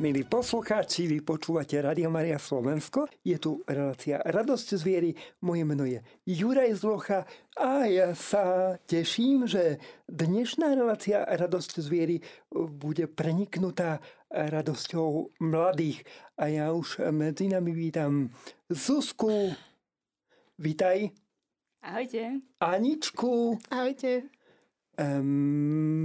Milí poslucháči, vy počúvate Radio Maria Slovensko. Je tu relácia Radosť z viery. Moje meno je Juraj Zlocha a ja sa teším, že dnešná relácia Radosť z viery bude preniknutá radosťou mladých. A ja už medzi nami vítam Zuzku. Vítaj. Ahojte. Aničku. Ahojte.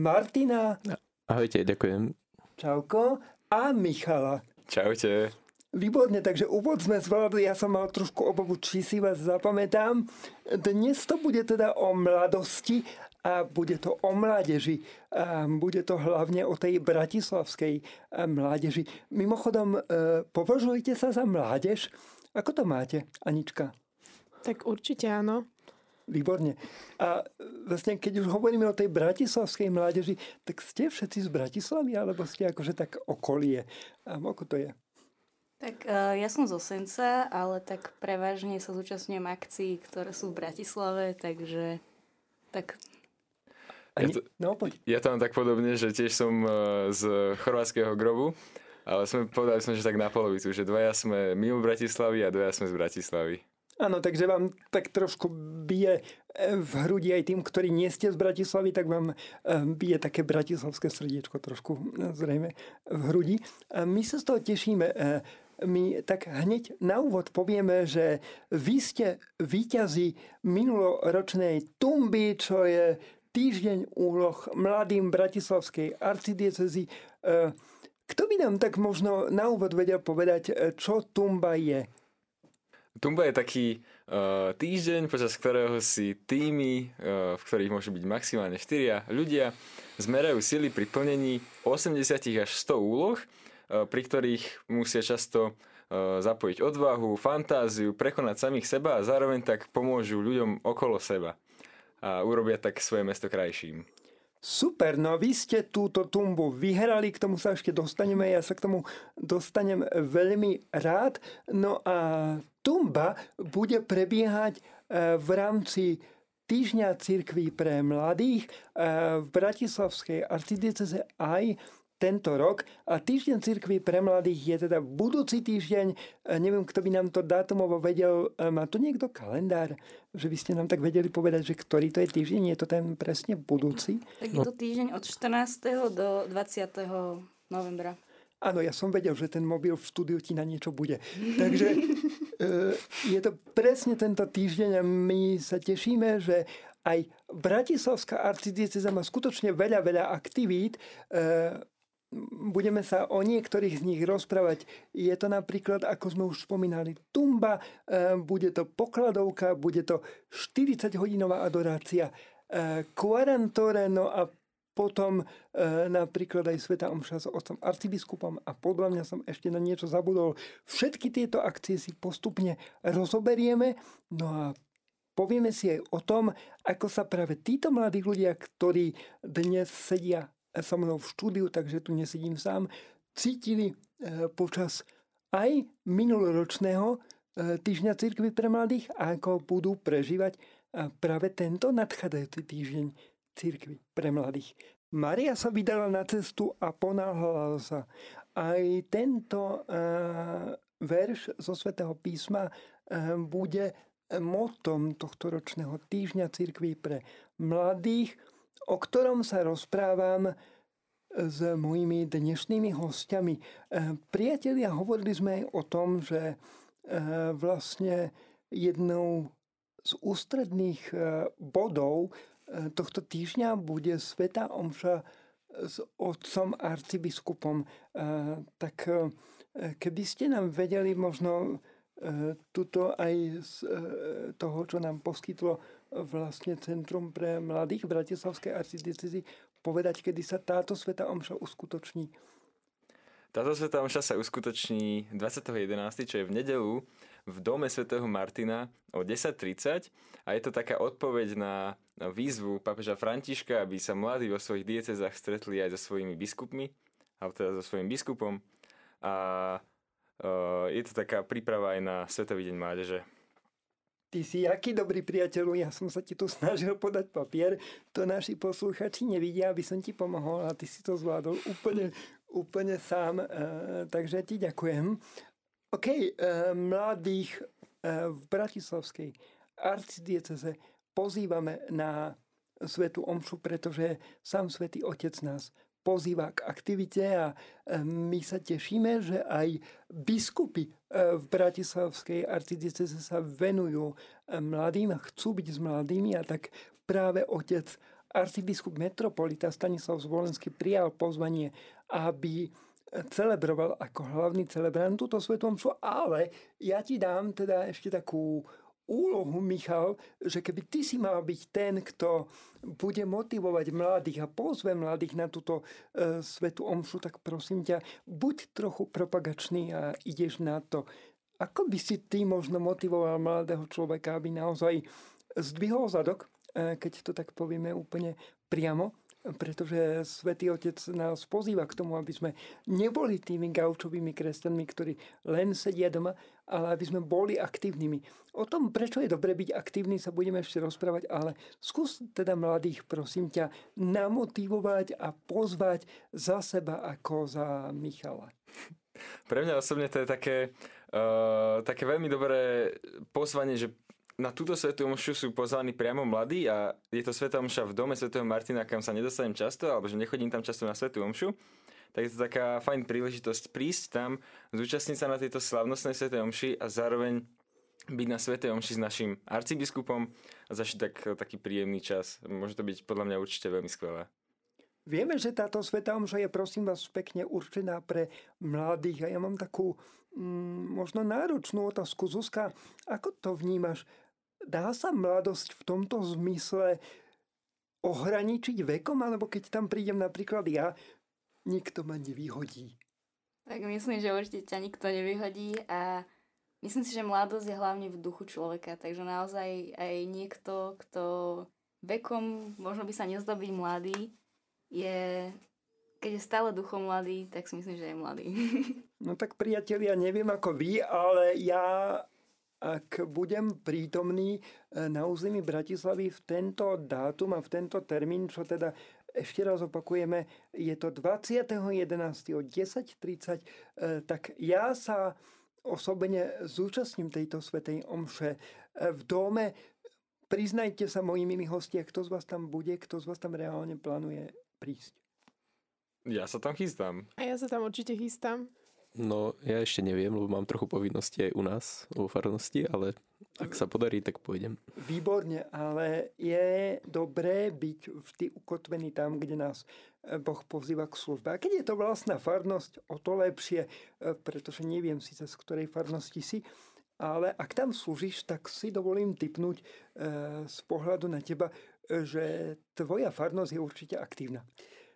Martina. Ahojte, ďakujem. Čauko a Michala. Čaute. Výborne, takže úvod sme zvládli, ja som mal trošku obavu, či si vás zapamätám. Dnes to bude teda o mladosti a bude to o mládeži. A bude to hlavne o tej bratislavskej mládeži. Mimochodom, e, považujete sa za mládež? Ako to máte, Anička? Tak určite áno. Výborne. A vlastne, keď už hovoríme o tej bratislavskej mládeži, tak ste všetci z Bratislavy, alebo ste akože tak okolie? A ako to je? Tak uh, ja som zo Senca, ale tak prevažne sa zúčastňujem akcií, ktoré sú v Bratislave, takže tak... Ja to, no, poď. ja to mám tak podobne, že tiež som uh, z chorvátskeho grobu, ale sme povedali sme, že tak na polovicu, že dvaja sme mimo Bratislavy a dvaja sme z Bratislavy. Áno, takže vám tak trošku bije eh, v hrudi aj tým, ktorí nie ste z Bratislavy, tak vám eh, bije také bratislavské srdiečko trošku eh, zrejme v hrudi. My sa z toho tešíme. My tak hneď na úvod povieme, že vy ste víťazi minuloročnej tumby, čo je týždeň úloh mladým bratislavskej arcidiecezy. Kto by nám tak možno na úvod vedel povedať, čo tumba je? Tumba je taký uh, týždeň, počas ktorého si týmy, uh, v ktorých môžu byť maximálne 4 ľudia, zmerajú sily pri plnení 80 až 100 úloh, uh, pri ktorých musia často uh, zapojiť odvahu, fantáziu, prekonať samých seba a zároveň tak pomôžu ľuďom okolo seba a urobia tak svoje mesto krajším. Super, no vy ste túto tumbu vyhrali, k tomu sa ešte dostaneme, ja sa k tomu dostanem veľmi rád. No a tumba bude prebiehať e, v rámci Týždňa cirkví pre mladých e, v Bratislavskej arcidieceze aj tento rok. A týždeň cirkvi pre mladých je teda budúci týždeň. Neviem, kto by nám to dátumovo vedel. Má tu niekto kalendár? Že by ste nám tak vedeli povedať, že ktorý to je týždeň? Je to ten presne budúci? Tak je to týždeň od 14. do 20. novembra. Áno, ja som vedel, že ten mobil v štúdiu ti na niečo bude. Takže e, je to presne tento týždeň a my sa tešíme, že aj Bratislavská arcidieceza má skutočne veľa, veľa aktivít. E, budeme sa o niektorých z nich rozprávať. Je to napríklad, ako sme už spomínali, tumba, e, bude to pokladovka, bude to 40-hodinová adorácia, Quarantore, no a potom e, napríklad aj Sveta Omša s otcom arcibiskupom a podľa mňa som ešte na niečo zabudol. Všetky tieto akcie si postupne rozoberieme, no a povieme si aj o tom, ako sa práve títo mladí ľudia, ktorí dnes sedia so mnou v štúdiu, takže tu nesedím sám, cítili e, počas aj minuloročného e, týždňa cirkvy pre mladých ako budú prežívať práve tento nadchádzajúci týždeň cirkvi pre mladých. Maria sa vydala na cestu a ponáhľala sa. Aj tento verš zo svätého písma bude motom tohto ročného týždňa cirkvi pre mladých, o ktorom sa rozprávam s mojimi dnešnými hostiami. Priatelia, hovorili sme aj o tom, že vlastne jednou z ústredných bodov tohto týždňa bude Sveta Omša s otcom arcibiskupom. Tak keby ste nám vedeli možno tuto aj z toho, čo nám poskytlo vlastne Centrum pre mladých Bratislavskej arcidiecezi, povedať, kedy sa táto Sveta Omša uskutoční. Táto Sveta Omša sa uskutoční 20.11., čo je v nedelu v dome svätého Martina o 10.30 a je to taká odpoveď na výzvu papeža Františka, aby sa mladí vo svojich diecezách stretli aj so svojimi biskupmi, alebo teda so svojím biskupom. A uh, je to taká príprava aj na Svetový deň mládeže. Ty si aký dobrý priateľ, ja som sa ti tu snažil podať papier, to naši posluchači nevidia, aby som ti pomohol a ty si to zvládol úplne úplne sám, e, takže ti ďakujem. OK, e, mladých e, v Bratislavskej arcidieceze pozývame na Svetu Omšu, pretože sám Svetý Otec nás pozýva k aktivite a my sa tešíme, že aj biskupy v Bratislavskej arcidieceze sa venujú mladým a chcú byť s mladými a tak práve otec arcibiskup metropolita Stanislav Zvolenský prijal pozvanie, aby celebroval ako hlavný celebrant túto svetomšu, ale ja ti dám teda ešte takú úlohu, Michal, že keby ty si mal byť ten, kto bude motivovať mladých a pozve mladých na túto e, svetu omšu, tak prosím ťa, buď trochu propagačný a ideš na to. Ako by si ty možno motivoval mladého človeka, aby naozaj zdvihol zadok E, keď to tak povieme úplne priamo, pretože Svetý Otec nás pozýva k tomu, aby sme neboli tými gaučovými kresťanmi, ktorí len sedia doma, ale aby sme boli aktívnymi. O tom, prečo je dobre byť aktívny, sa budeme ešte rozprávať, ale skús teda mladých, prosím ťa, namotivovať a pozvať za seba ako za Michala. Pre mňa osobne to je také, uh, také veľmi dobré pozvanie, že na túto svetú omšu sú pozvaní priamo mladí a je to svetá omša v dome svätého Martina, kam sa nedostanem často, alebo že nechodím tam často na svetú omšu. Tak je to taká fajn príležitosť prísť tam, zúčastniť sa na tejto slavnostnej svetej omši a zároveň byť na svetej omši s našim arcibiskupom a zažiť tak, taký príjemný čas. Môže to byť podľa mňa určite veľmi skvelé. Vieme, že táto sveta omša je prosím vás pekne určená pre mladých a ja mám takú mm, možno náročnú otázku. Zuzka, ako to vnímaš? dá sa mladosť v tomto zmysle ohraničiť vekom, alebo keď tam prídem napríklad ja, nikto ma nevyhodí. Tak myslím, že určite ťa nikto nevyhodí a myslím si, že mladosť je hlavne v duchu človeka, takže naozaj aj niekto, kto vekom možno by sa nezdal byť mladý, je, keď je stále duchom mladý, tak si myslím, že je mladý. No tak priatelia, neviem ako vy, ale ja ak budem prítomný e, na území Bratislavy v tento dátum a v tento termín, čo teda ešte raz opakujeme, je to 20.11. o 10.30, e, tak ja sa osobne zúčastním tejto svetej omše e, v dome. Priznajte sa, moji milí hostia, kto z vás tam bude, kto z vás tam reálne plánuje prísť. Ja sa tam chystám. A ja sa tam určite chystám. No, ja ešte neviem, lebo mám trochu povinnosti aj u nás vo farnosti, ale ak sa podarí, tak pôjdem. Výborne, ale je dobré byť vždy ukotvený tam, kde nás eh, Boh pozýva k službe. A keď je to vlastná farnosť, o to lepšie, eh, pretože neviem síce z ktorej farnosti si, ale ak tam slúžiš, tak si dovolím typnúť eh, z pohľadu na teba, že tvoja farnosť je určite aktívna.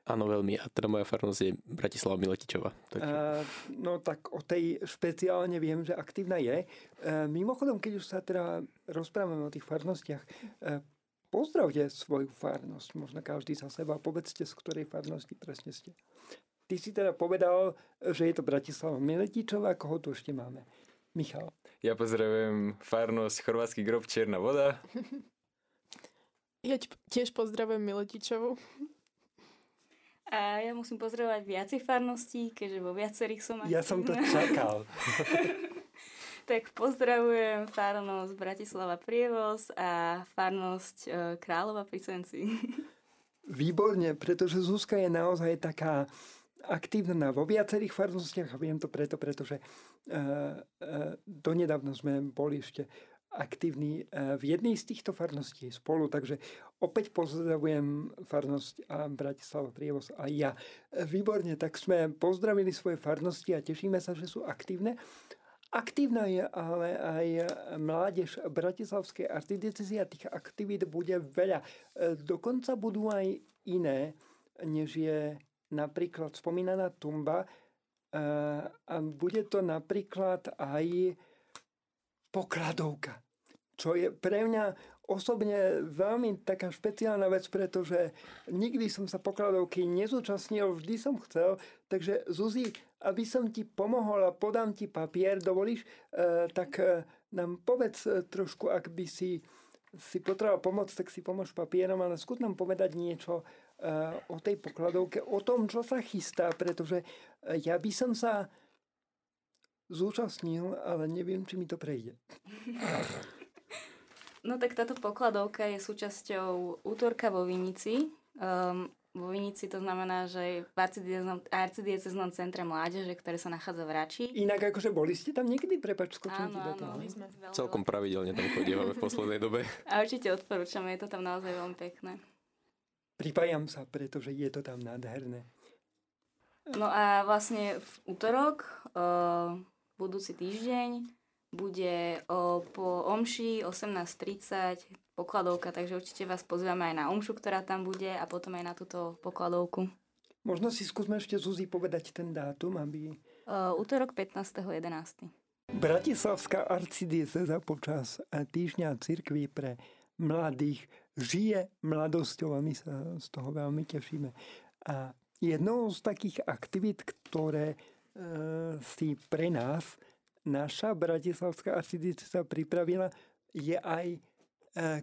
Áno, veľmi. A teda moja farnosť je Bratislava Miletičova. Takže... Uh, no tak o tej špeciálne viem, že aktívna je. Uh, mimochodom, keď už sa teda rozprávame o tých farnostiach, uh, pozdravte svoju farnosť. Možno každý za seba. Povedzte, z ktorej farnosti presne ste. Ty si teda povedal, že je to Bratislava Miletičova. Koho tu ešte máme? Michal. Ja pozdravujem farnosť Chorvátsky grob Čierna voda. Ja tiež pozdravujem Miletičovu. A ja musím pozdravovať viacej farností, keďže vo viacerých som aktívna. Ja som to čakal. tak pozdravujem farnosť Bratislava Prievoz a farnosť e, Kráľova pri Senci. Výborne, pretože Zuzka je naozaj taká aktívna vo viacerých farnostiach a viem to preto, pretože uh, uh, donedávno sme boli ešte aktívni eh, v jednej z týchto farností spolu, takže opäť pozdravujem farnosť a Bratislava Prievoz a ja. Eh, výborne, tak sme pozdravili svoje farnosti a tešíme sa, že sú aktívne. Aktívna je ale aj mládež Bratislavskej arcidiecezy a tých aktivít bude veľa. Eh, dokonca budú aj iné, než je napríklad spomínaná tumba. A bude to napríklad aj pokladovka. Čo je pre mňa osobne veľmi taká špeciálna vec, pretože nikdy som sa pokladovky nezúčastnil, vždy som chcel. Takže Zuzi, aby som ti pomohol a podám ti papier, dovolíš, e, tak e, nám povedz e, trošku, ak by si si potreboval pomôcť, tak si pomôž papierom, ale skús nám povedať niečo o tej pokladovke, o tom, čo sa chystá, pretože Ja by som sa zúčastnil, ale neviem, či mi to prejde. No tak táto pokladovka je súčasťou útorka vo Vinici. Um, vo Vinici to znamená, že v arcidieceznom, centre mládeže, ktoré sa nachádza v Rači. Inak akože boli ste tam niekedy? Prepač, skočím Áno, ti do áno, toho. my sme veľmi Celkom pravidelne tam chodívame v poslednej dobe. A určite odporúčame, je to tam naozaj veľmi pekné. Pripájam sa, pretože je to tam nádherné. No a vlastne v útorok, uh, budúci týždeň, bude o, po omši 18.30 pokladovka, takže určite vás pozývame aj na omšu, ktorá tam bude a potom aj na túto pokladovku. Možno si skúsme ešte Zuzi povedať ten dátum, aby... Uh, útorok 15.11. Bratislavská arcidieceza počas týždňa cirkvi pre mladých žije mladosťou a my sa z toho veľmi tešíme. A jednou z takých aktivít, ktoré si pre nás naša Bratislavská arcidieceza pripravila, je aj e,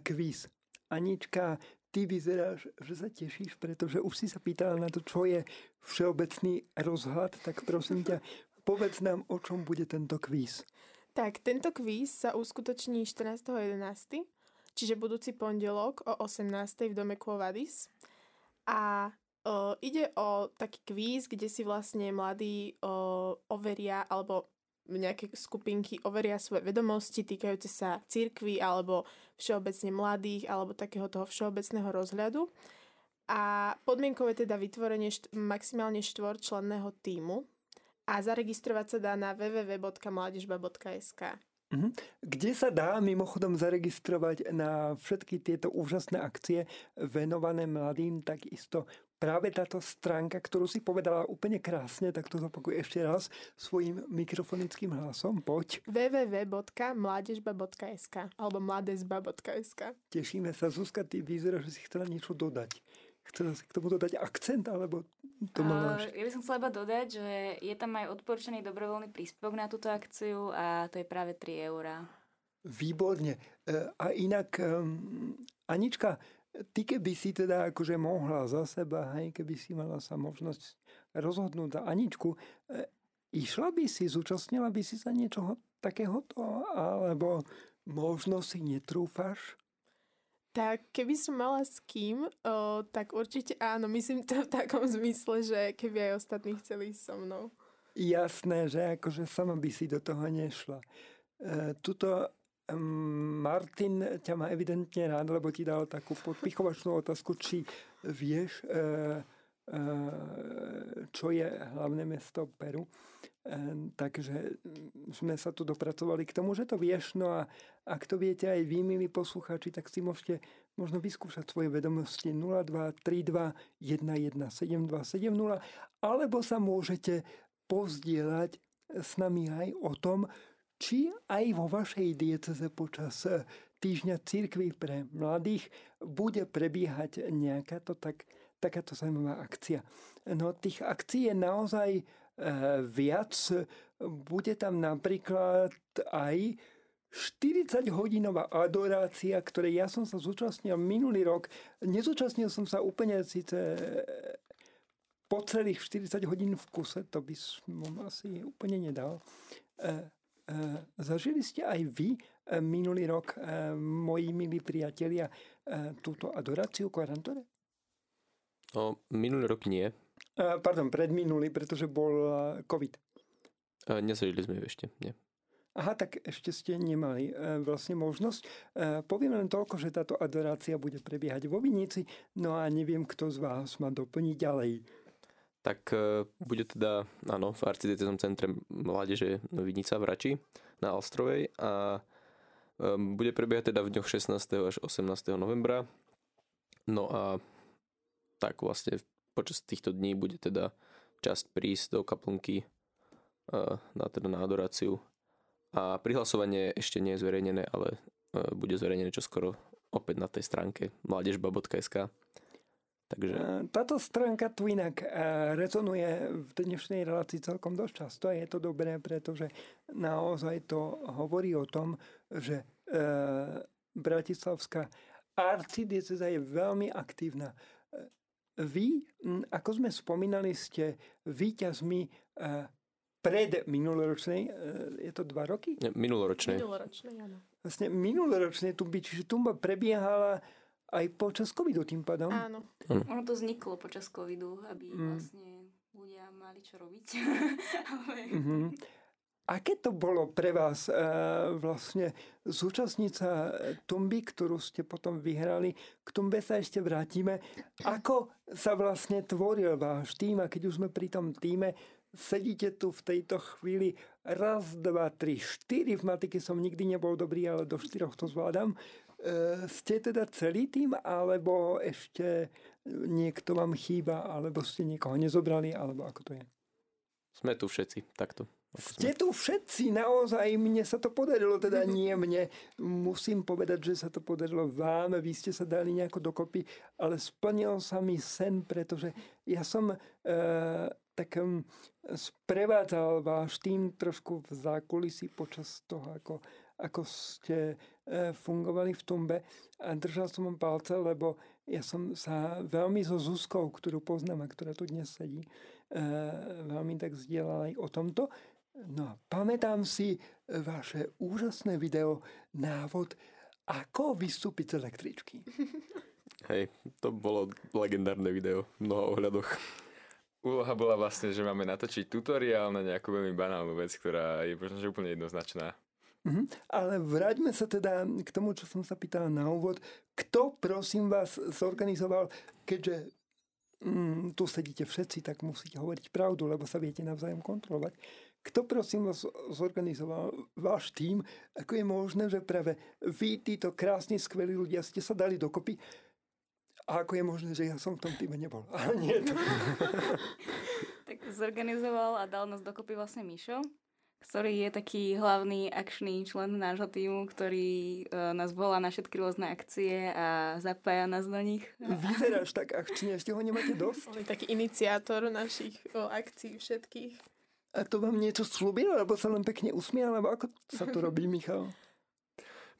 kvíz. Anička, ty vyzeráš, že sa tešíš, pretože už si sa pýtala na to, čo je všeobecný rozhľad, tak prosím ťa, povedz nám, o čom bude tento kvíz. Tak, tento kvíz sa uskutoční 14.11., čiže budúci pondelok o 18.00 v dome Quo Vadis. A ide o taký kvíz, kde si vlastne mladí o, overia, alebo nejaké skupinky overia svoje vedomosti týkajúce sa církvy alebo všeobecne mladých alebo takého toho všeobecného rozhľadu. A podmienkou je teda vytvorenie št- maximálne štvorčlenného týmu a zaregistrovať sa dá na www.mladežba.sk. Mhm. Kde sa dá mimochodom zaregistrovať na všetky tieto úžasné akcie venované mladým, takisto práve táto stránka, ktorú si povedala úplne krásne, tak to zopakuj ešte raz svojim mikrofonickým hlasom. Poď. www.mladežba.sk alebo mladezba.sk Tešíme sa. Zuzka, ty vyzerá, že si chcela niečo dodať. Chcela si k tomu dodať akcent, alebo to Uh, máš? ja by som chcela iba dodať, že je tam aj odporúčaný dobrovoľný príspevok na túto akciu a to je práve 3 eurá. Výborne. E, A inak, Anička, ty keby si teda akože mohla za seba, hej, keby si mala sa možnosť rozhodnúť za Aničku, e, išla by si, zúčastnila by si sa niečoho takéhoto, alebo možno si netrúfaš? Tak keby som mala s kým, o, tak určite áno. Myslím to v takom zmysle, že keby aj ostatní chceli so mnou. Jasné, že akože sama by si do toho nešla. E, tuto Martin ťa má evidentne rád, lebo ti dal takú podpichovačnú otázku, či vieš, e, e, čo je hlavné mesto Peru. Takže sme sa tu dopracovali k tomu, že to vieš. No a ak to viete aj vy, milí poslucháči, tak si môžete možno vyskúšať svoje vedomosti 0232 117270 alebo sa môžete pozdieľať s nami aj o tom, či aj vo vašej dieceze počas eh, týždňa církvy pre mladých bude prebiehať nejaká to tak, takáto zaujímavá akcia. No tých akcií je naozaj e, viac. Bude tam napríklad aj 40-hodinová adorácia, ktorej ja som sa zúčastnil minulý rok. Nezúčastnil som sa úplne síce po celých 40 hodín v kuse, to by som asi úplne nedal. E, zažili ste aj vy e, minulý rok, e, moji milí priatelia, túto adoráciu Quarantore? No, minulý rok nie. Pardon, predminulý, pretože bol COVID. E, Nezažili sme ju ešte, nie. Aha, tak ešte ste nemali e, vlastne možnosť. E, poviem len toľko, že táto adorácia bude prebiehať vo Vinici, no a neviem, kto z vás ma doplní ďalej. Tak e, bude teda, áno, v arcidieceznom centre mládeže Vinica v Rači na Alstrovej a bude prebiehať teda v dňoch 16. až 18. novembra. No a tak vlastne počas týchto dní bude teda časť prísť do kaplnky e, na, teda na adoráciu. A prihlasovanie ešte nie je zverejnené, ale e, bude zverejnené čoskoro opäť na tej stránke mládežba.sk. Takže E, Táto stránka tu inak e, rezonuje v dnešnej relácii celkom dosť často a je to dobré, pretože naozaj to hovorí o tom, že e, Bratislavská arcidieceza je veľmi aktívna. Vy, ako sme spomínali, ste víťazmi eh, pred minuloročnej, je to dva roky? Nie, minuloročné. Minuloročné, áno. Vlastne minuloročnej tumby, čiže tumba prebiehala aj počas covidu tým pádom. Áno. Ono to vzniklo počas covidu, aby Mm. vlastne ľudia mali čo robiť. Ale... Mhm. Aké to bolo pre vás e, vlastne zúčastniť sa tumby, ktorú ste potom vyhrali? K tumbe sa ešte vrátime. Ako sa vlastne tvoril váš tým? A keď už sme pri tom týme, sedíte tu v tejto chvíli raz, dva, tri, štyri. V matike som nikdy nebol dobrý, ale do štyroch to zvládam. E, ste teda celý tým, alebo ešte niekto vám chýba, alebo ste niekoho nezobrali, alebo ako to je? Sme tu všetci, takto. Ste tu všetci, naozaj, mne sa to podarilo, teda nie mne. Musím povedať, že sa to podarilo vám, vy ste sa dali nejako dokopy, ale splnil sa mi sen, pretože ja som e, tak um, sprevádzal váš tým trošku v zákulisí počas toho, ako, ako ste e, fungovali v tumbe a držal som vám palce, lebo ja som sa veľmi so Zuzkou, ktorú poznám a ktorá tu dnes sedí, e, veľmi tak zdieľal aj o tomto. No a pamätám si vaše úžasné video, návod, ako vystúpiť z električky. Hej, to bolo legendárne video v mnoho ohľadoch. Úloha bola vlastne, že máme natočiť tutoriál na nejakú veľmi banálnu vec, ktorá je možno že úplne jednoznačná. Mhm. Ale vráťme sa teda k tomu, čo som sa pýtal na úvod. Kto, prosím vás, zorganizoval, keďže mm, tu sedíte všetci, tak musíte hovoriť pravdu, lebo sa viete navzájom kontrolovať. Kto, prosím vás, zorganizoval váš tým? Ako je možné, že práve vy, títo krásni, skvelí ľudia, ste sa dali dokopy? A ako je možné, že ja som v tom týme nebol? A nie, to... Tak zorganizoval a dal nás dokopy vlastne Mišo, ktorý je taký hlavný akčný člen nášho týmu, ktorý uh, nás volá na všetky rôzne akcie a zapája nás do nich. Vyzeráš tak akčne, ešte ho nemáte dosť? On je taký iniciátor našich o, akcií všetkých. A to vám niečo slúbil, alebo sa len pekne usmial, alebo ako sa to robí, Michal?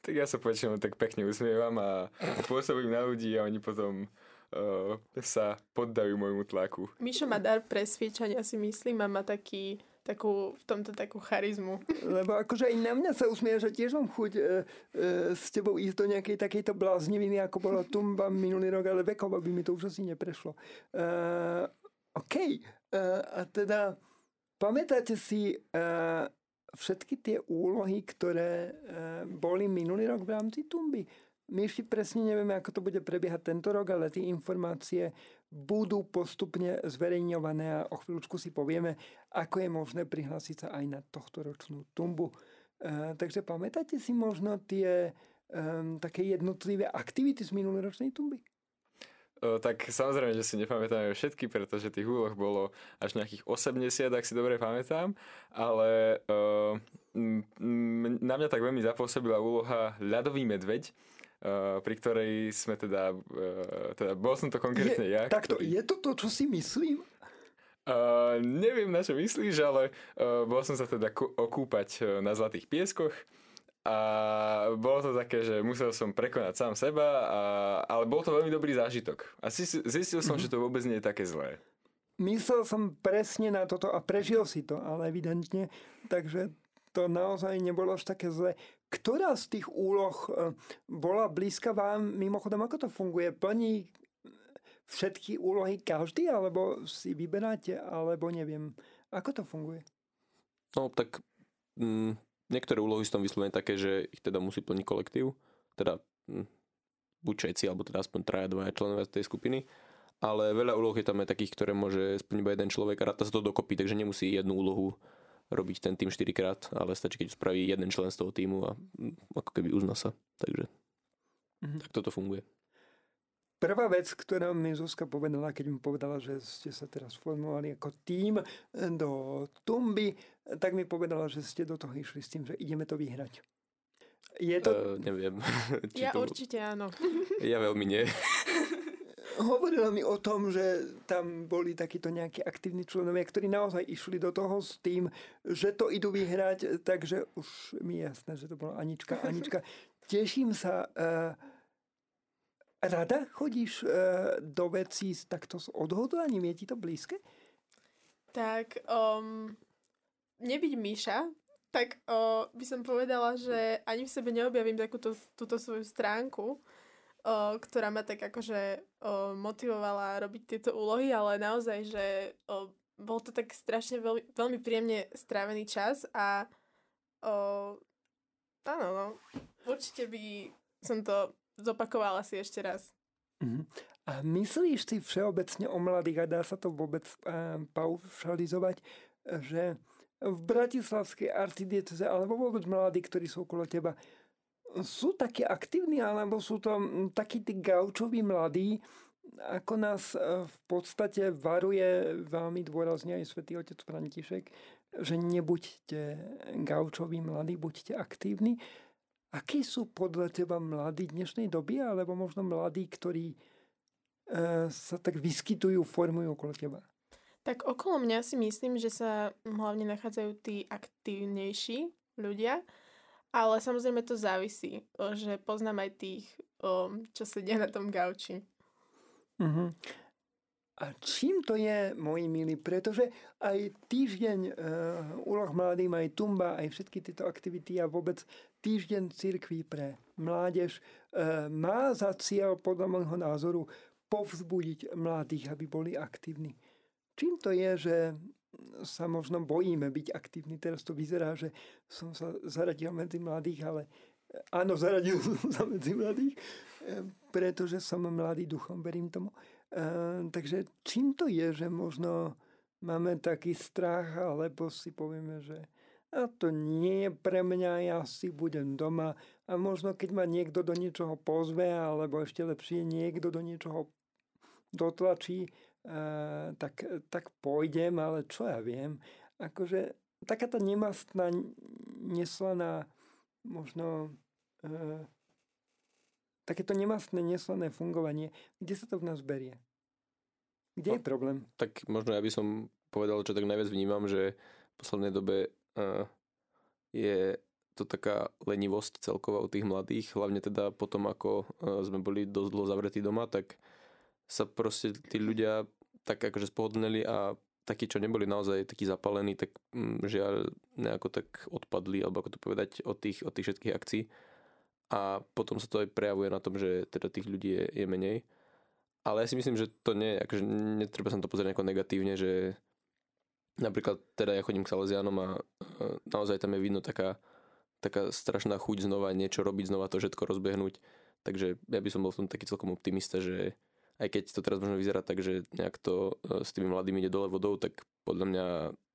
Tak ja sa väčšinou tak pekne usmievam a pôsobím na ľudí a oni potom uh, sa poddajú môjmu tlaku. Mišo má dar presviečania, si myslím, a má taký, takú, v tomto takú charizmu. Lebo akože aj na mňa sa usmieja, že tiež mám chuť e, e, s tebou ísť do nejakej takejto blázniviny, ako bola Tumba minulý rok, ale vekov, aby mi to už asi neprešlo. E, OK. E, a teda pamätáte si e, všetky tie úlohy, ktoré e, boli minulý rok v rámci Tumby? My ešte presne nevieme, ako to bude prebiehať tento rok, ale tie informácie budú postupne zverejňované a o chvíľučku si povieme, ako je možné prihlásiť sa aj na tohto ročnú tumbu. E, takže pamätáte si možno tie e, také jednotlivé aktivity z minuloročnej tumby? O, tak samozrejme, že si nepamätáme všetky, pretože tých úloh bolo až nejakých 80, ak si dobre pamätám, ale o, m, m, na mňa tak veľmi zapôsobila úloha ľadový medveď, pri ktorej sme teda, o, teda bol som to konkrétne je, ja. Takto, ktorý- je to to, čo si myslím? Uh, neviem, na čo myslíš, ale uh, bol som sa teda ku- okúpať na Zlatých pieskoch a bolo to také, že musel som prekonať sám seba, a, ale bol to veľmi dobrý zážitok. A zistil som, že to vôbec nie je také zlé. Myslel som presne na toto a prežil si to, ale evidentne, takže to naozaj nebolo až také zle. Ktorá z tých úloh e, bola blízka vám? Mimochodom, ako to funguje? Plní všetky úlohy každý, alebo si vyberáte, alebo neviem. Ako to funguje? No tak mm, niektoré úlohy sú tam vyslovene také, že ich teda musí plniť kolektív. Teda mm, buď všetci, alebo teda aspoň traja, dvaja členovia tej skupiny. Ale veľa úloh je tam aj takých, ktoré môže splniť iba jeden človek a ráta sa to dokopy, takže nemusí jednu úlohu robiť ten tým 4 krát, ale stačí, keď spraví jeden člen z toho týmu a mm, ako keby uzná sa. Takže Mhm. tak toto funguje. Prvá vec, ktorá mi Zuzka povedala, keď mi povedala, že ste sa teraz formovali ako tým do Tumby, tak mi povedala, že ste do toho išli s tým, že ideme to vyhrať. Je to, Uh, neviem. či Ja to... určite áno. Ja veľmi nie. Hovorila mi o tom, že tam boli takíto nejakí aktívni členovia, ktorí naozaj išli do toho s tým, že to idú vyhrať, takže už mi je jasné, že to bola Anička. Anička, teším sa. Uh, rada chodíš e, do vecí s takto s odhodlaním? Je ti to blízke? Tak, um, nebyť Míša, tak uh, by som povedala, že ani v sebe neobjavím takúto túto svoju stránku, uh, ktorá ma tak akože uh, motivovala robiť tieto úlohy, ale naozaj, že uh, bol to tak strašne veľmi, veľmi príjemne strávený čas a uh, áno, no, určite by som to zopakovala si ešte raz. Uh-huh. A myslíš si všeobecne o mladých, a dá sa to vôbec uh, paušalizovať, že v Bratislavskej arcidieceze, alebo vôbec mladí, ktorí sú okolo teba, sú takí aktívni, alebo sú to takí tí gaučoví mladí, ako nás v podstate varuje veľmi dôrazne aj svätý otec František, že nebuďte gaučoví mladí, buďte aktívni. Akí sú podľa teba mladí dnešnej doby, alebo možno mladí, ktorí e, sa tak vyskytujú, formujú okolo teba? Tak okolo mňa si myslím, že sa hlavne nachádzajú tí aktívnejší ľudia, ale samozrejme to závisí, že poznám aj tých, čo sedia na tom gauči. Uh-huh. A čím to je, moji milí? Pretože aj týždeň uh, úloh mladým, aj Tumba, aj všetky tieto aktivity a vôbec týždeň cirkví pre mládež uh, má za cieľ, podľa môjho názoru, povzbudiť mladých, aby boli aktívni. Čím to je, že sa možno bojíme byť aktívni? Teraz to vyzerá, že som sa zaradil medzi mladých, ale áno, zaradil som sa medzi mladých, pretože som mladý duchom, verím tomu. Ehm, takže čím to je, že možno máme taký strach, alebo si povieme, že a to nie je pre mňa, ja si budem doma a možno keď ma niekto do niečoho pozve, alebo ešte lepšie niekto do niečoho dotlačí, tak, tak pôjdem, ale čo ja viem. Akože taká tá nemastná, neslaná, možno uh, takéto nemastné, neslané fungovanie, kde sa to v nás berie? Kde no, je problém? Tak možno ja by som povedal, čo tak najviac vnímam, že v poslednej dobe uh, je to taká lenivosť celková u tých mladých, hlavne teda potom, ako uh, sme boli dosť dlho zavretí doma, tak sa proste tí ľudia tak akože spohodneli a takí, čo neboli naozaj takí zapalení, tak mm, žiaľ nejako tak odpadli, alebo ako to povedať, od tých, od tých všetkých akcií a potom sa to aj prejavuje na tom, že teda tých ľudí je, je menej. Ale ja si myslím, že to nie, akože netreba sa to pozrieť nejako negatívne, že napríklad teda ja chodím k Salesianom a naozaj tam je vidno taká, taká strašná chuť znova niečo robiť, znova to všetko rozbehnúť. Takže ja by som bol v tom taký celkom optimista, že aj keď to teraz možno vyzerá tak, že nejak to e, s tými mladými ide dole vodou, tak podľa mňa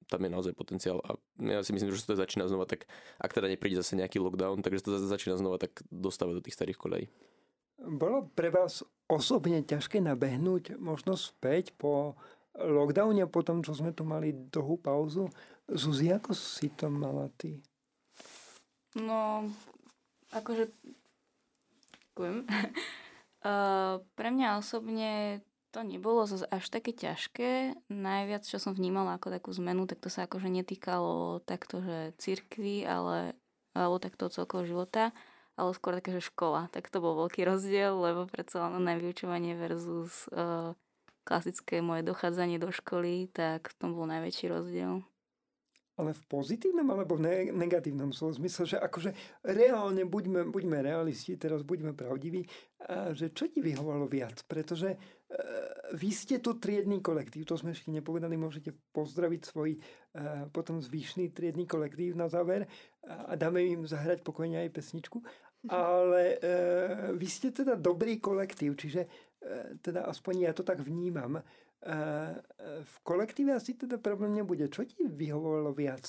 tam je naozaj potenciál a ja si myslím, že to začína znova tak, ak teda nepríde zase nejaký lockdown, takže to začína znova tak dostávať do tých starých kolejí. Bolo pre vás osobne ťažké nabehnúť možno späť po lockdowne, po tom, čo sme tu mali dlhú pauzu. Zuzi, ako si to mala ty? No, akože... Ďakujem. Uh, pre mňa osobne to nebolo až také ťažké. Najviac, čo som vnímala ako takú zmenu, tak to sa akože netýkalo takto, že cirkvi, ale, alebo takto celkového života, ale skôr také, že škola. Tak to bol veľký rozdiel, lebo predsa len vyučovanie versus uh, klasické moje dochádzanie do školy, tak v tom bol najväčší rozdiel ale v pozitívnom alebo v negatívnom slova zmysle, že akože reálne buďme, buďme realisti, teraz buďme pravdiví, a že čo ti vyhovalo viac, pretože e, vy ste tu triedný kolektív, to sme ešte nepovedali, môžete pozdraviť svoj e, potom zvyšný triedný kolektív na záver a dáme im zahrať pokojne aj pesničku, ale e, vy ste teda dobrý kolektív, čiže e, teda aspoň ja to tak vnímam, v kolektíve asi teda problém nebude. Čo ti vyhovovalo viac?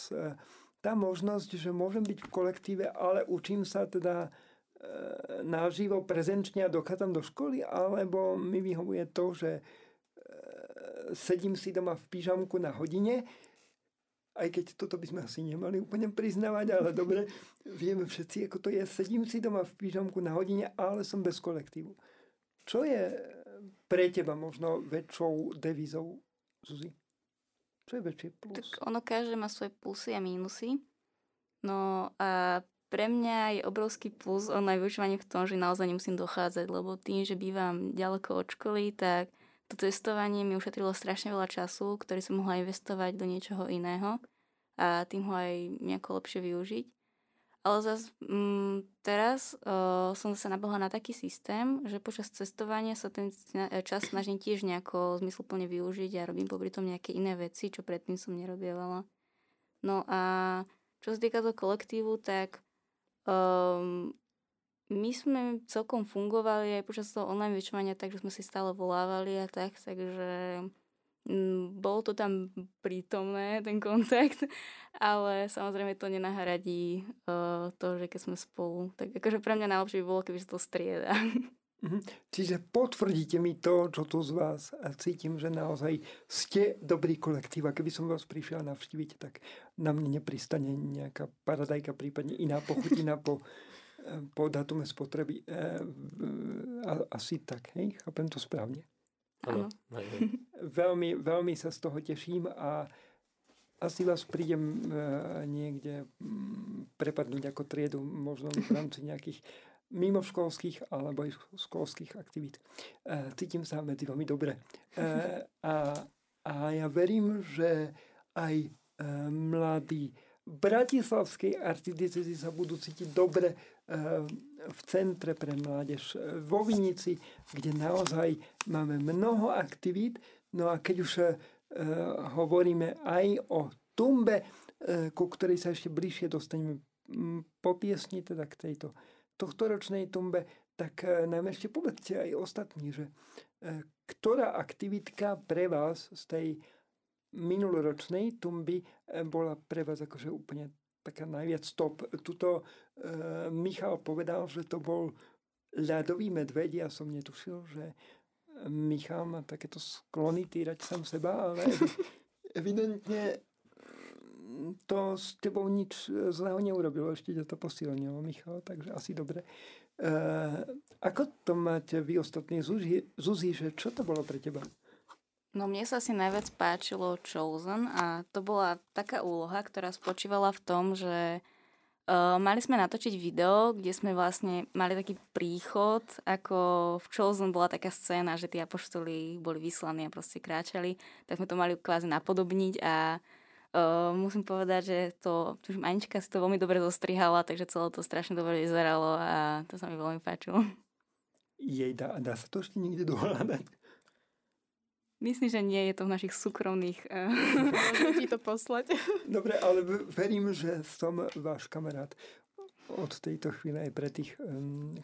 Tá možnosť, že môžem byť v kolektíve, ale učím sa teda naživo, prezenčne a dochádzam do školy, alebo mi vyhovuje to, že sedím si doma v pyžamku na hodine, aj keď toto by sme asi nemali úplne priznávať, ale dobre, vieme všetci, ako to je. Sedím si doma v pyžamku na hodine, ale som bez kolektívu. Čo je pre teba možno väčšou devizou, Zuzi? Čo je väčšie plus? Tak ono každé má svoje plusy a mínusy. No a pre mňa je obrovský plus online vyučovanie v tom, že naozaj nemusím dochádzať, lebo tým, že bývam ďaleko od školy, tak to cestovanie mi ušetrilo strašne veľa času, ktorý som mohla investovať do niečoho iného a tým ho aj nejako lepšie využiť. Ale zase mm, teraz uh, som sa nabehla na taký systém, že počas cestovania sa ten čas snažím tiež nejako zmysluplne využiť a robím popri tom nejaké iné veci, čo predtým som nerobievala. No a čo sa týka toho kolektívu, tak um, my sme celkom fungovali aj počas toho online vyčovania, takže sme si stále volávali a tak, takže bolo to tam prítomné, ten kontakt, ale samozrejme to nenahradí uh, to, že keď sme spolu. Tak akože pre mňa najlepšie by bolo, keby sa to strieda. Mhm. Čiže potvrdíte mi to, čo tu z vás a cítim, že naozaj ste dobrý kolektív. A keby som vás prišiel navštíviť, tak na mne nepristane nejaká paradajka, prípadne iná pochutina po, po datume spotreby. E, asi tak, hej? Chápem to správne. Áno. veľmi, veľmi sa z toho teším a asi vás prídem e, niekde mm, prepadnúť ako triedu, možno v rámci nejakých mimoškolských alebo aj školských aktivít. E, cítim sa medzi vami dobre. E, a, a ja verím, že aj mladí Bratislavskej arcidiecezy sa budú cítiť dobre v Centre pre mládež vo Vinici, kde naozaj máme mnoho aktivít. No a keď už uh, hovoríme aj o tumbe, ku ktorej sa ešte bližšie dostaneme po piesni, teda k tejto tohtoročnej tumbe, tak nám ešte povedzte aj ostatní, že ktorá aktivitka pre vás z tej minuloročnej tumby bola pre vás akože úplne taká najviac stop. Tuto e, Michal povedal, že to bol ľadový medveď. Ja som netušil, že Michal má takéto sklony týrať sám seba, ale evidentne to s tebou nič zlého neurobilo. Ešte ťa to posilnilo, Michal, takže asi dobre. E, ako to máte vy ostatní Zuzi, že čo to bolo pre teba? No mne sa asi najviac páčilo Chosen a to bola taká úloha, ktorá spočívala v tom, že uh, mali sme natočiť video, kde sme vlastne mali taký príchod, ako v Chosen bola taká scéna, že tí apoštoli boli vyslaní a proste kráčali, tak sme to mali kvázi napodobniť a uh, musím povedať, že to, tuším, Anička si to veľmi dobre zostrihala, takže celé to strašne dobre vyzeralo a to sa mi veľmi páčilo. Jej, dá, dá sa to ešte niekde dohľadať? Myslím, že nie je to v našich súkromných... Eh, Môžem ti to poslať. Dobre, ale verím, že som váš kamarát od tejto chvíle aj pre tých,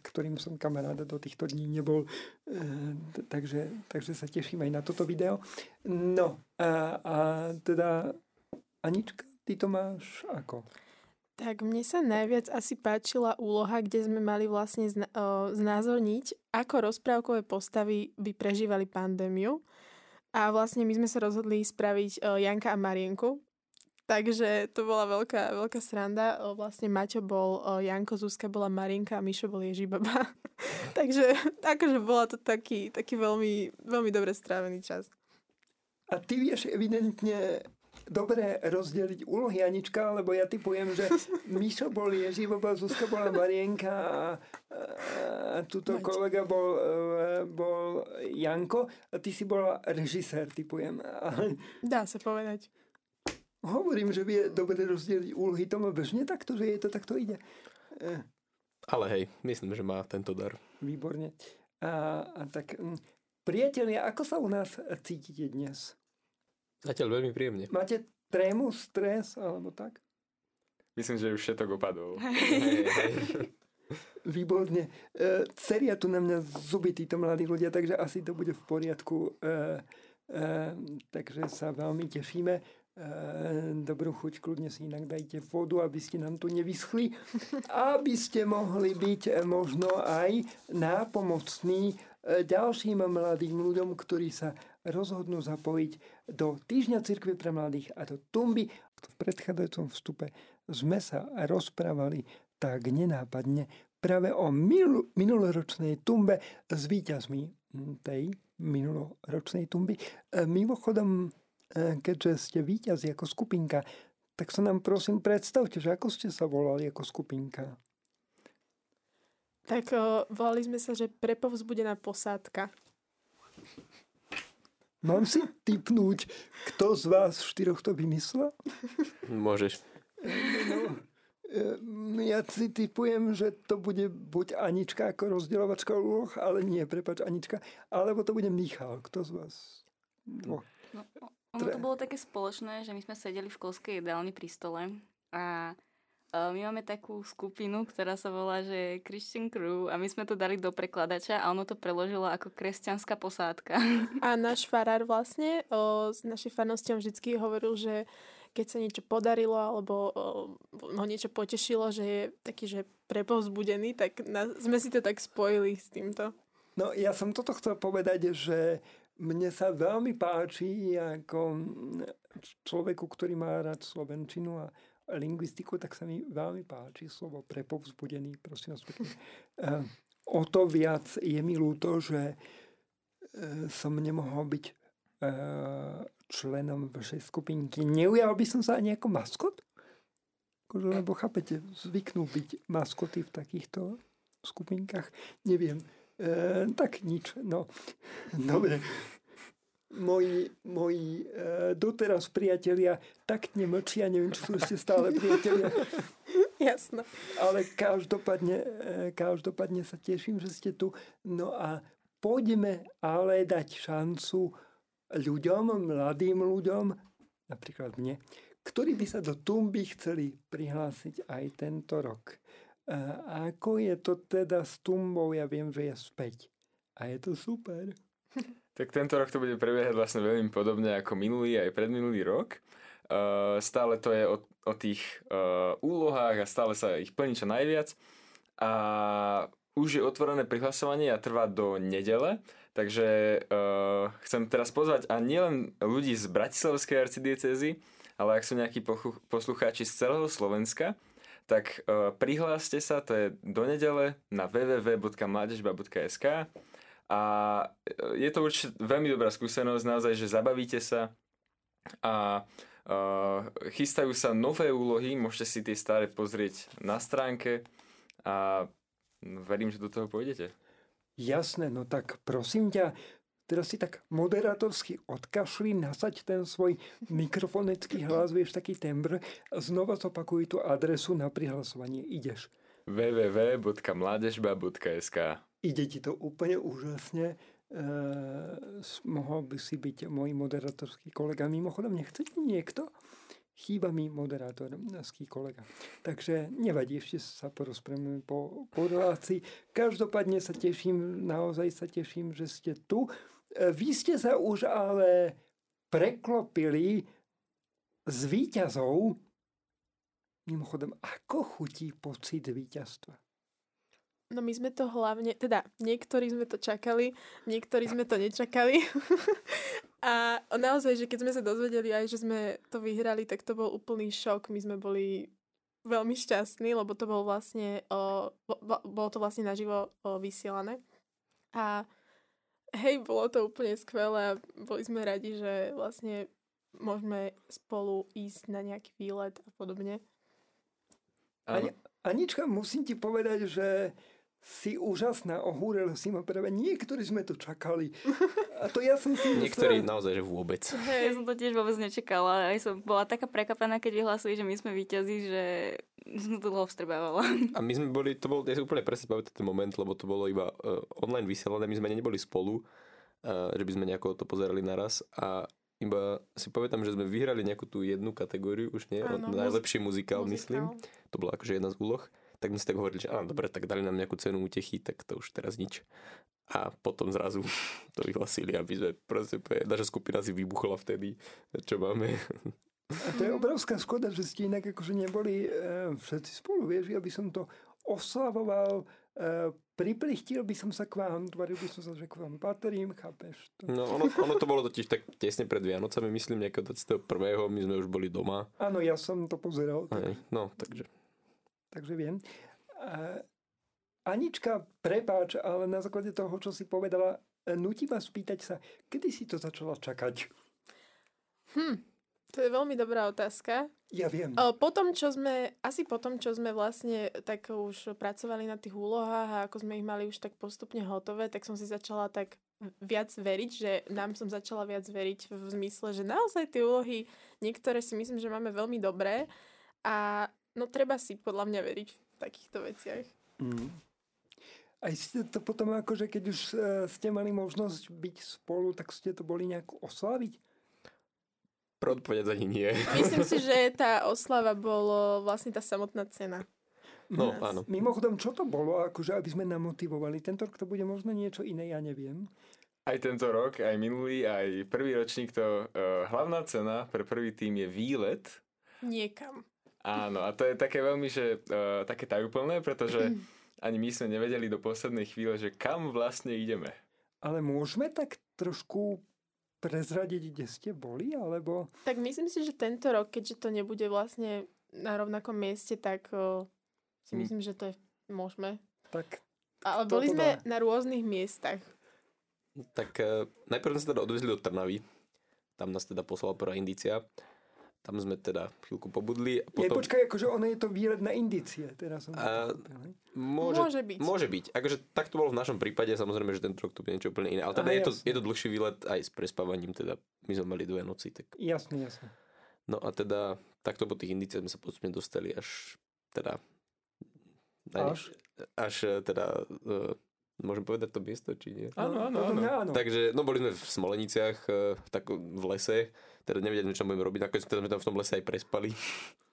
ktorým som kamaráda do týchto dní nebol. Eh, takže, takže sa teším aj na toto video. No a, a teda Anička, ty to máš ako? Tak mne sa najviac asi páčila úloha, kde sme mali vlastne zna- znázorniť, ako rozprávkové postavy by prežívali pandémiu. A vlastne my sme sa rozhodli spraviť uh, Janka a Marienku. Takže to bola veľká, veľká sranda. Uh, vlastne Maťo bol uh, Janko, Zuzka bola Marienka a Mišo bol Ježibaba. Takže akože bola to taký, taký veľmi, veľmi dobre strávený čas. A ty vieš evidentne dobre rozdeliť úlohy, Anička, lebo ja typujem, že Mišo bol Ježivoba, Zuzka bola Marienka a, a tuto Mať. kolega bol, e, bol Janko a ty si bola režisér, typujem. Dá sa povedať. Hovorím, že vie dobre rozdeliť úlohy. To má bežne takto, že je to takto ide. E. Ale hej, myslím, že má tento dar. Výborne. A, a tak, priatelia, ako sa u nás cítite dnes? Zatiaľ veľmi príjemne. Máte trému, stres alebo tak? Myslím, že už všetko opadol. Výborne. E, ceria tu na mňa zuby títo mladí ľudia, takže asi to bude v poriadku. E, e, takže sa veľmi tešíme. E, dobrú chuť, kľudne si inak dajte vodu, aby ste nám tu nevyschli. Aby ste mohli byť e, možno aj nápomocní e, ďalším mladým ľuďom, ktorí sa rozhodnú zapojiť do Týždňa cirkvi pre mladých a do Tumby. V predchádzajúcom vstupe sme sa rozprávali tak nenápadne práve o minul- minuloročnej tumbe s víťazmi tej minuloročnej tumby. E, mimochodom, e, keďže ste víťazi ako skupinka, tak sa nám prosím predstavte, že ako ste sa volali ako skupinka. Tak o, volali sme sa, že prepovzbudená posádka. Mám si typnúť, kto z vás štyroch to vymyslel? Môžeš. No, ja si typujem, že to bude buď Anička ako rozdielovačka úloh, ale nie, prepač Anička, alebo to bude Michal. Kto z vás? Dvoch. No, ono to bolo také spoločné, že my sme sedeli v školskej jedálni pri stole a my máme takú skupinu, ktorá sa volá, že Christian Crew a my sme to dali do prekladača a ono to preložilo ako kresťanská posádka. A náš farár vlastne o, s našim farnosťom vždycky hovoril, že keď sa niečo podarilo alebo ho niečo potešilo, že je taký, že prepovzbudený, tak na, sme si to tak spojili s týmto. No ja som toto chcel povedať, že mne sa veľmi páči ako človeku, ktorý má rád slovenčinu a lingvistiku, tak sa mi veľmi páči slovo prepovzbudený, prosím vás. Eh, o to viac je mi ľúto, že eh, som nemohol byť eh, členom vašej skupinky. Neujal by som sa ani ako maskot? Akože, lebo chápete, zvyknú byť maskoty v takýchto skupinkách. Neviem. E, tak nič, no. Dobre. Moji, moji e, doteraz priatelia tak nemlčia, neviem, či sú ešte stále priatelia. Jasné. Ale každopádne, e, každopádne sa teším, že ste tu. No a pôjdeme ale dať šancu ľuďom, mladým ľuďom, napríklad mne, ktorí by sa do Tumby chceli prihlásiť aj tento rok. A ako je to teda s Tumbou? Ja viem, že je späť. A je to super. Tak tento rok to bude prebiehať vlastne veľmi podobne ako minulý aj predminulý rok. Uh, stále to je o, o tých uh, úlohách a stále sa ich plní čo najviac. A už je otvorené prihlasovanie a trvá do nedele, takže uh, chcem teraz pozvať a nielen ľudí z Bratislavskej arcidiecezy, ale ak sú nejakí poslucháči z celého Slovenska, tak uh, prihláste sa, to je do nedele na www.mladežba.sk a e, je to určite veľmi dobrá skúsenosť, naozaj, že zabavíte sa a uh, chystajú sa nové úlohy, môžete si tie staré pozrieť na stránke a verím, že do toho pôjdete. Jasné, no tak prosím ťa, teraz si tak moderátorsky odkašli, nasaď ten svoj mikrofonický hlas, vieš, taký tembr a znova zopakuj tú adresu na prihlasovanie. Ideš. www.mladežba.sk Ide ti to úplne úžasne. E, mohol by si byť môj moderátorský kolega. Mimochodom, nechcete niekto? Chýba mi moderátorský kolega. Takže nevadí, ešte sa porozprávame po, po relácii. Každopádne sa teším, naozaj sa teším, že ste tu. E, vy ste sa už ale preklopili z výťazov. Mimochodom, ako chutí pocit víťazstva? No my sme to hlavne, teda niektorí sme to čakali, niektorí sme to nečakali. a naozaj, že keď sme sa dozvedeli aj, že sme to vyhrali, tak to bol úplný šok. My sme boli veľmi šťastní, lebo to bolo vlastne, o, bolo to vlastne naživo o, vysielané. A hej, bolo to úplne skvelé a boli sme radi, že vlastne môžeme spolu ísť na nejaký výlet a podobne. Ani, Anička, musím ti povedať, že si úžasná, ohúrila si ma práve. Niektorí sme to čakali. A to ja som si Niektorí naozaj, že vôbec. Hey. Ja som to tiež vôbec nečakala. Aj som bola taká prekapaná, keď vyhlásili, že my sme víťazi, že som to dlho vstrebávala. A my sme boli, to bol, ja si úplne presne pamätám ten moment, lebo to bolo iba uh, online vysielané, my sme neboli spolu, uh, že by sme nejako to pozerali naraz a iba si pamätám, že sme vyhrali nejakú tú jednu kategóriu, už nie, Áno, najlepší muzikál, muzikál, myslím. To bola akože jedna z úloh tak my si tak hovorili, že áno, dobre, tak dali nám nejakú cenu útechy, tak to už teraz nič. A potom zrazu to vyhlasili, aby sme proste, naša skupina si vybuchla vtedy, čo máme. A to je obrovská škoda, že ste inak akože neboli e, všetci spolu, vieš, ja by som to oslavoval, e, priplichtil by som sa k vám, tvaril by som sa, že k vám patrím, chápeš? To... No ono, ono to bolo totiž tak tesne pred Vianocami, myslím, nejakého 21. my sme už boli doma. Áno, ja som to pozeral. Tak... no, takže takže viem. Anička, prepáč, ale na základe toho, čo si povedala, nutí vás spýtať sa, kedy si to začala čakať? Hm, To je veľmi dobrá otázka. Ja viem. O, potom, čo sme, asi potom, čo sme vlastne tak už pracovali na tých úlohách a ako sme ich mali už tak postupne hotové, tak som si začala tak viac veriť, že nám som začala viac veriť v zmysle, že naozaj tie úlohy, niektoré si myslím, že máme veľmi dobré a no treba si podľa mňa veriť v takýchto veciach. Mm. Aj ste to potom akože, keď už e, ste mali možnosť byť spolu, tak ste to boli nejak oslaviť? Pro odpovedať ani nie. Myslím si, že tá oslava bolo vlastne tá samotná cena. No, Nás. áno. Mimochodom, čo to bolo, akože, aby sme namotivovali? Tento rok to bude možno niečo iné, ja neviem. Aj tento rok, aj minulý, aj prvý ročník to uh, hlavná cena pre prvý tým je výlet. Niekam. Áno, a to je také veľmi, že uh, také tajúplné, pretože ani my sme nevedeli do poslednej chvíle, že kam vlastne ideme. Ale môžeme tak trošku prezradiť, kde ste boli, alebo... Tak myslím si, že tento rok, keďže to nebude vlastne na rovnakom mieste, tak o, si Mm. myslím, že to je môžeme. Tak Ale boli sme dá? na rôznych miestach. Tak uh, najprv sme sa teda odvezli do Trnavy. Tam nás teda poslala prvá indícia. Tam sme teda chvíľku pobudli. A Potom... Je, potom... počkaj, akože ono je to výlet na indície. Teraz som A- pochopil? Môže, Môže byť. Môže byť. Akože tak to bolo v našom prípade, samozrejme, že tento rok to bude niečo úplne iné. Ale teda Aha, je, to, je to dlhší výlet aj s prespávaním, teda my sme mali dve noci. Tak. Jasne, jasne. No a teda takto po tých indíciách sme sa postupne dostali až teda... Až? Až e, teda... Uh, môžem povedať to miesto, či nie? Áno, áno, podľa áno. áno. Takže, no boli sme v Smoleniciach, e, v, tak, v lese, teda nevedeli, čo budeme robiť, nakoniec teda sme tam v tom lese aj prespali.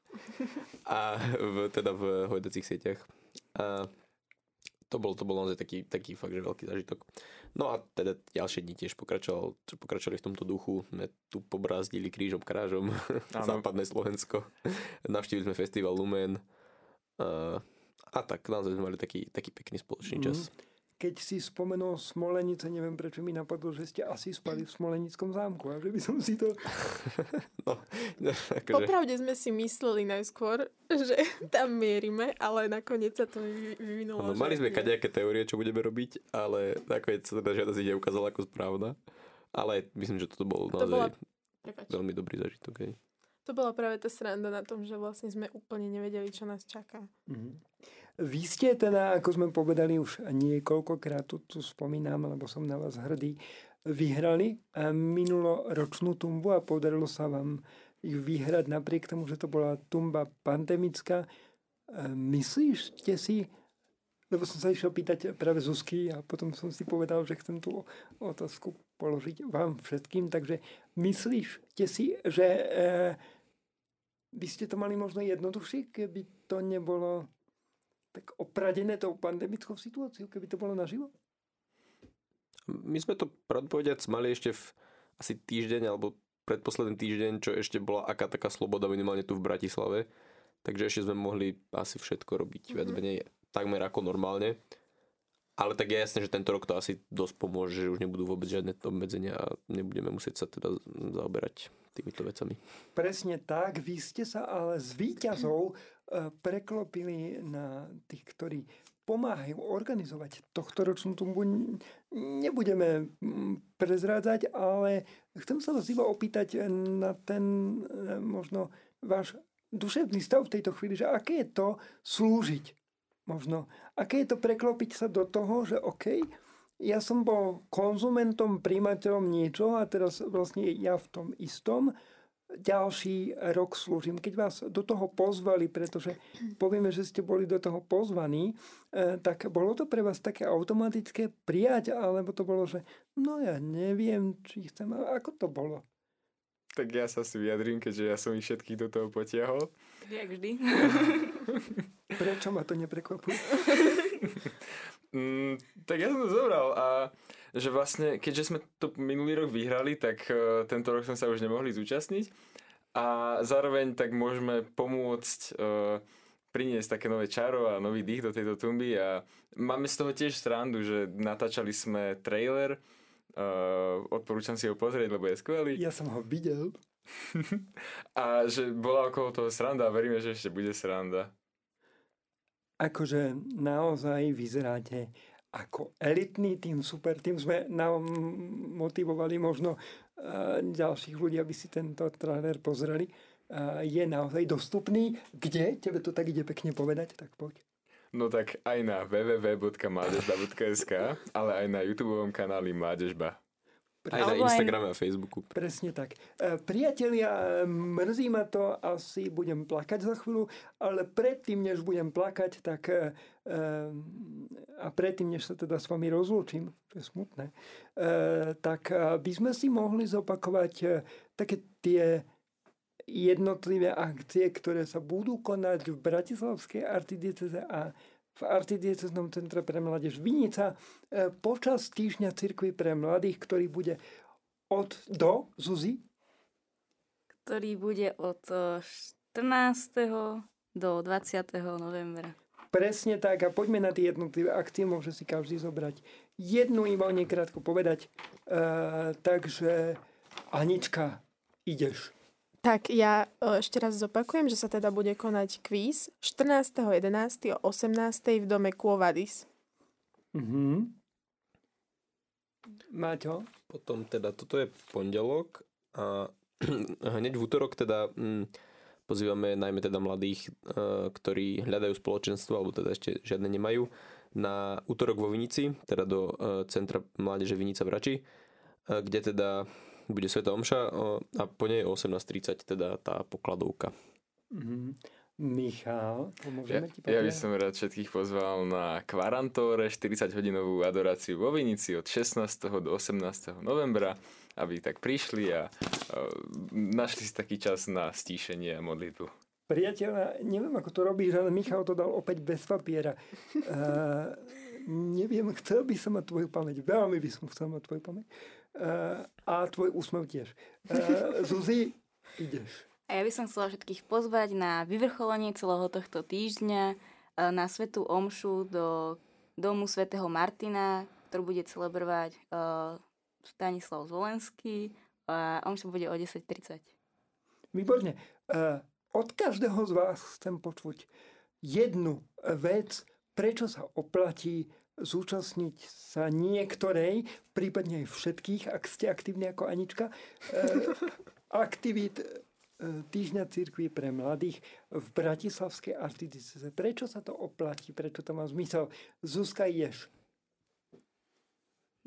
a v, teda v hojdacích sieťach. A to bol, to bol naozaj taký, taký fakt, že veľký zážitok. No a teda ďalšie dni tiež pokračoval, pokračovali v tomto duchu. Sme tu pobrázdili krížom krážom západné Slovensko. Navštívili sme festival Lumen. A, a tak naozaj sme mali taký, taký pekný spoločný čas. Keď si spomenul Smolenice, neviem prečo mi napadlo, že ste asi spali v Smolenickom zámku a že by som si to... No, akože, Popravde sme si mysleli najskôr, že tam mierime, ale nakoniec sa to vy- vyvinulo. Že mali sme kadejaké teórie, čo budeme robiť, ale nakoniec sa teda žiadna z nich neukázala ako správna. Ale myslím, že toto bol To naozaj bola, veľmi dobrý zážitok. Hej. to bola práve tá sranda na tom, že vlastne sme úplne nevedeli, čo nás čaká. Mhm. Vy ste teda, ako sme povedali už niekoľkokrát, tu, tu spomínam, lebo som na vás hrdý, vyhrali eh, minuloročnú tumbu a podarilo sa vám ju vyhrať napriek tomu, že to bola tumba pandemická. Eh, Myslíšte si, lebo som sa išiel pýtať práve Zuzky a potom som si povedal, že chcem tú otázku položiť vám všetkým, takže myslíšte si, že eh, by ste to mali možno jednoduchšie, keby to nebolo tak opradené tou pandemickou situáciou, keby to bolo naživo? My sme to predpovediac mali ešte v asi týždeň alebo predposledný týždeň, čo ešte bola aká taká sloboda minimálne tu v Bratislave. Takže ešte sme mohli asi všetko robiť viac Mhm. menej takmer ako normálne. Ale tak je jasné, že tento rok to asi dosť pomôže, že už nebudú vôbec žiadne obmedzenia a nebudeme musieť sa teda zaoberať týmito vecami. Presne tak, vy ste sa ale z výťazov eh, preklopili na tých, ktorí pomáhajú organizovať tohto ročnú tumbu. Nebudeme prezrádzať, ale chcem sa vás iba opýtať na ten eh, možno váš duševný stav v tejto chvíli, že aké je to slúžiť možno. Aké je to preklopiť sa do toho, že OK, ja som bol konzumentom, príjmateľom niečoho a teraz vlastne ja v tom istom ďalší rok slúžim. Keď vás do toho pozvali, pretože povieme, že ste boli do toho pozvaní, eh, tak bolo to pre vás také automatické prijať, alebo to bolo, že no ja neviem, či chcem, ako to bolo? Tak ja sa si vyjadrím, keďže ja som ich všetkých do toho potiahol. Jak vždy. Prečo ma to neprekvapuje? Mm, tak ja som to zobral a že vlastne, keďže sme to minulý rok vyhrali, tak uh, tento rok sme sa už nemohli zúčastniť a zároveň tak môžeme pomôcť uh, priniesť také nové čaro a nový dých do tejto tumby a máme z toho tiež srandu, že natáčali sme trailer, uh, odporúčam si ho pozrieť, lebo je skvelý Ja som ho videl. a že bola okolo toho sranda a veríme, že ešte bude sranda. akože naozaj vyzeráte ako elitný tým, super tým. Sme nám motivovali možno ďalších ľudí, aby si tento trailer pozreli. A je naozaj dostupný. Kde? Tebe to tak ide pekne povedať, tak poď. No tak aj na www.mládežba.sk, ale aj na YouTube kanáli Mládežba. Aj na Instagrame a Facebooku. Presne tak. E, Priatelia, e, mrzí ma to, asi budem plakať za chvíľu, ale predtým, než budem plakať, tak e, a predtým, než sa teda s vami rozlúčim, to je smutné, tak by sme si mohli zopakovať také tie jednotlivé akcie, ktoré sa budú konať v Bratislavskej artidieceze a v artidieceznom centre pre mládež Vinica e, počas týždňa cirkvi pre mladých, ktorý bude od do Zuzi. ktorý bude od eh, 14. do 20. novembra. Presne tak a poďme na tie jednotlivé akcie, môže si každý zobrať jednu iba nekrátko povedať. E, takže Anička, ideš. Tak ja e, ešte raz zopakujem, že sa teda bude konať kvíz 14.11. o 18.00 v dome Quovadis. Mhm. Maťo? Potom teda toto je pondelok a hneď v útorok teda mm, pozývame najmä teda mladých, e, ktorí hľadajú spoločenstvo, alebo teda ešte žiadne nemajú, na útorok vo Vinici, teda do e, Centra Mládeže Vinica v Rači, e, kde teda bude Sveta Omša a po nej o 18.30 teda tá pokladovka. Mhm. Michal, Ja, pomôžeme ti ja by som rád všetkých pozval na Kvarantóre 40-hodinovú adoráciu vo Vinici od 16. do 18. novembra, aby tak prišli a uh, našli si taký čas na stíšenie a modlitbu. Priateľa, neviem ako to robíš, ale Michal to dal opäť bez papiera. Uh, neviem, chcel by som mať tvoju pamäť. Veľmi by som chcel mať tvoju pamäť. Uh, a tvoj úsmev tiež. Uh, Zuzi, ideš. A ja by som chcela všetkých pozvať na vyvrcholenie celého tohto týždňa eh, na Svetú Omšu do domu svätého Martina, ktorú bude celebrovať uh, Stanislav Zvolenský a Omša bude o 10.30. Výborne. Uh, od každého z vás chcem počuť jednu vec, prečo sa oplatí zúčastniť sa niektorej, prípadne aj všetkých, ak ste aktívni ako Anička, uh, aktivít eh, týždňa cirkvi pre mladých v Bratislavskej artidieceze. Prečo sa to oplatí? Prečo to má zmysel? Zuzka, ješ.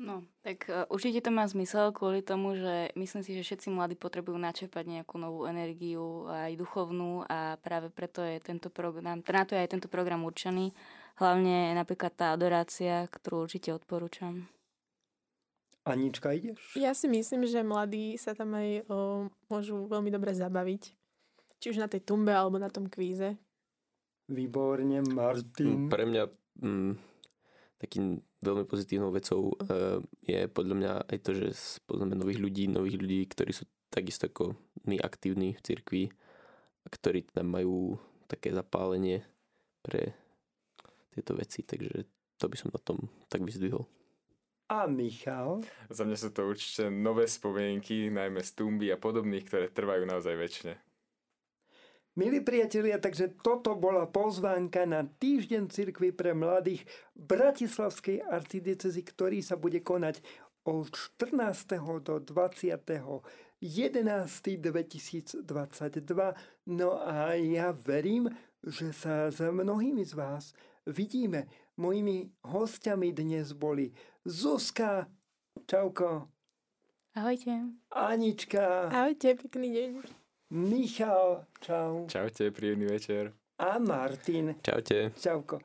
No, tak uh, určite to má zmysel kvôli tomu, že myslím si, že všetci mladí potrebujú načerpať nejakú novú energiu, aj duchovnú a práve preto je tento program, na to je aj tento program určený. Hlavne napríklad tá adorácia, ktorú určite odporúčam. Anička, ideš? Ja si myslím, že mladí sa tam aj o, môžu veľmi dobre zabaviť. Či už na tej tumbe, alebo na tom kvíze. Výborne, Martin. Mm, Pre mňa mm, takým veľmi pozitívnou vecou e, je podľa mňa aj to, že poznáme nových ľudí, nových ľudí, ktorí sú takisto ako my aktívni v cirkvi a ktorí tam majú také zapálenie pre tieto veci, takže to by som na tom tak vyzdvihol. A Michal? Za mňa sú to určite nové spomienky, najmä z tumby a podobných, ktoré trvajú naozaj väčšine. Milí priatelia, takže toto bola pozvánka na týždeň cirkvi pre mladých Bratislavskej arcidiecezy, ktorý sa bude konať od 14. do 20. 11. 2022. No a ja verím, že sa s mnohými z vás vidíme. Mojimi hostiami dnes boli Zuzka, čauko, Ahojte. Anička, Ahojte, pekný deň. Michal, čau. Čaute, príjemný večer. A Martin. Čaute. Čauko.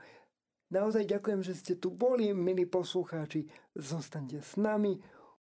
Naozaj ďakujem, že ste tu boli, milí poslucháči. Zostaňte s nami.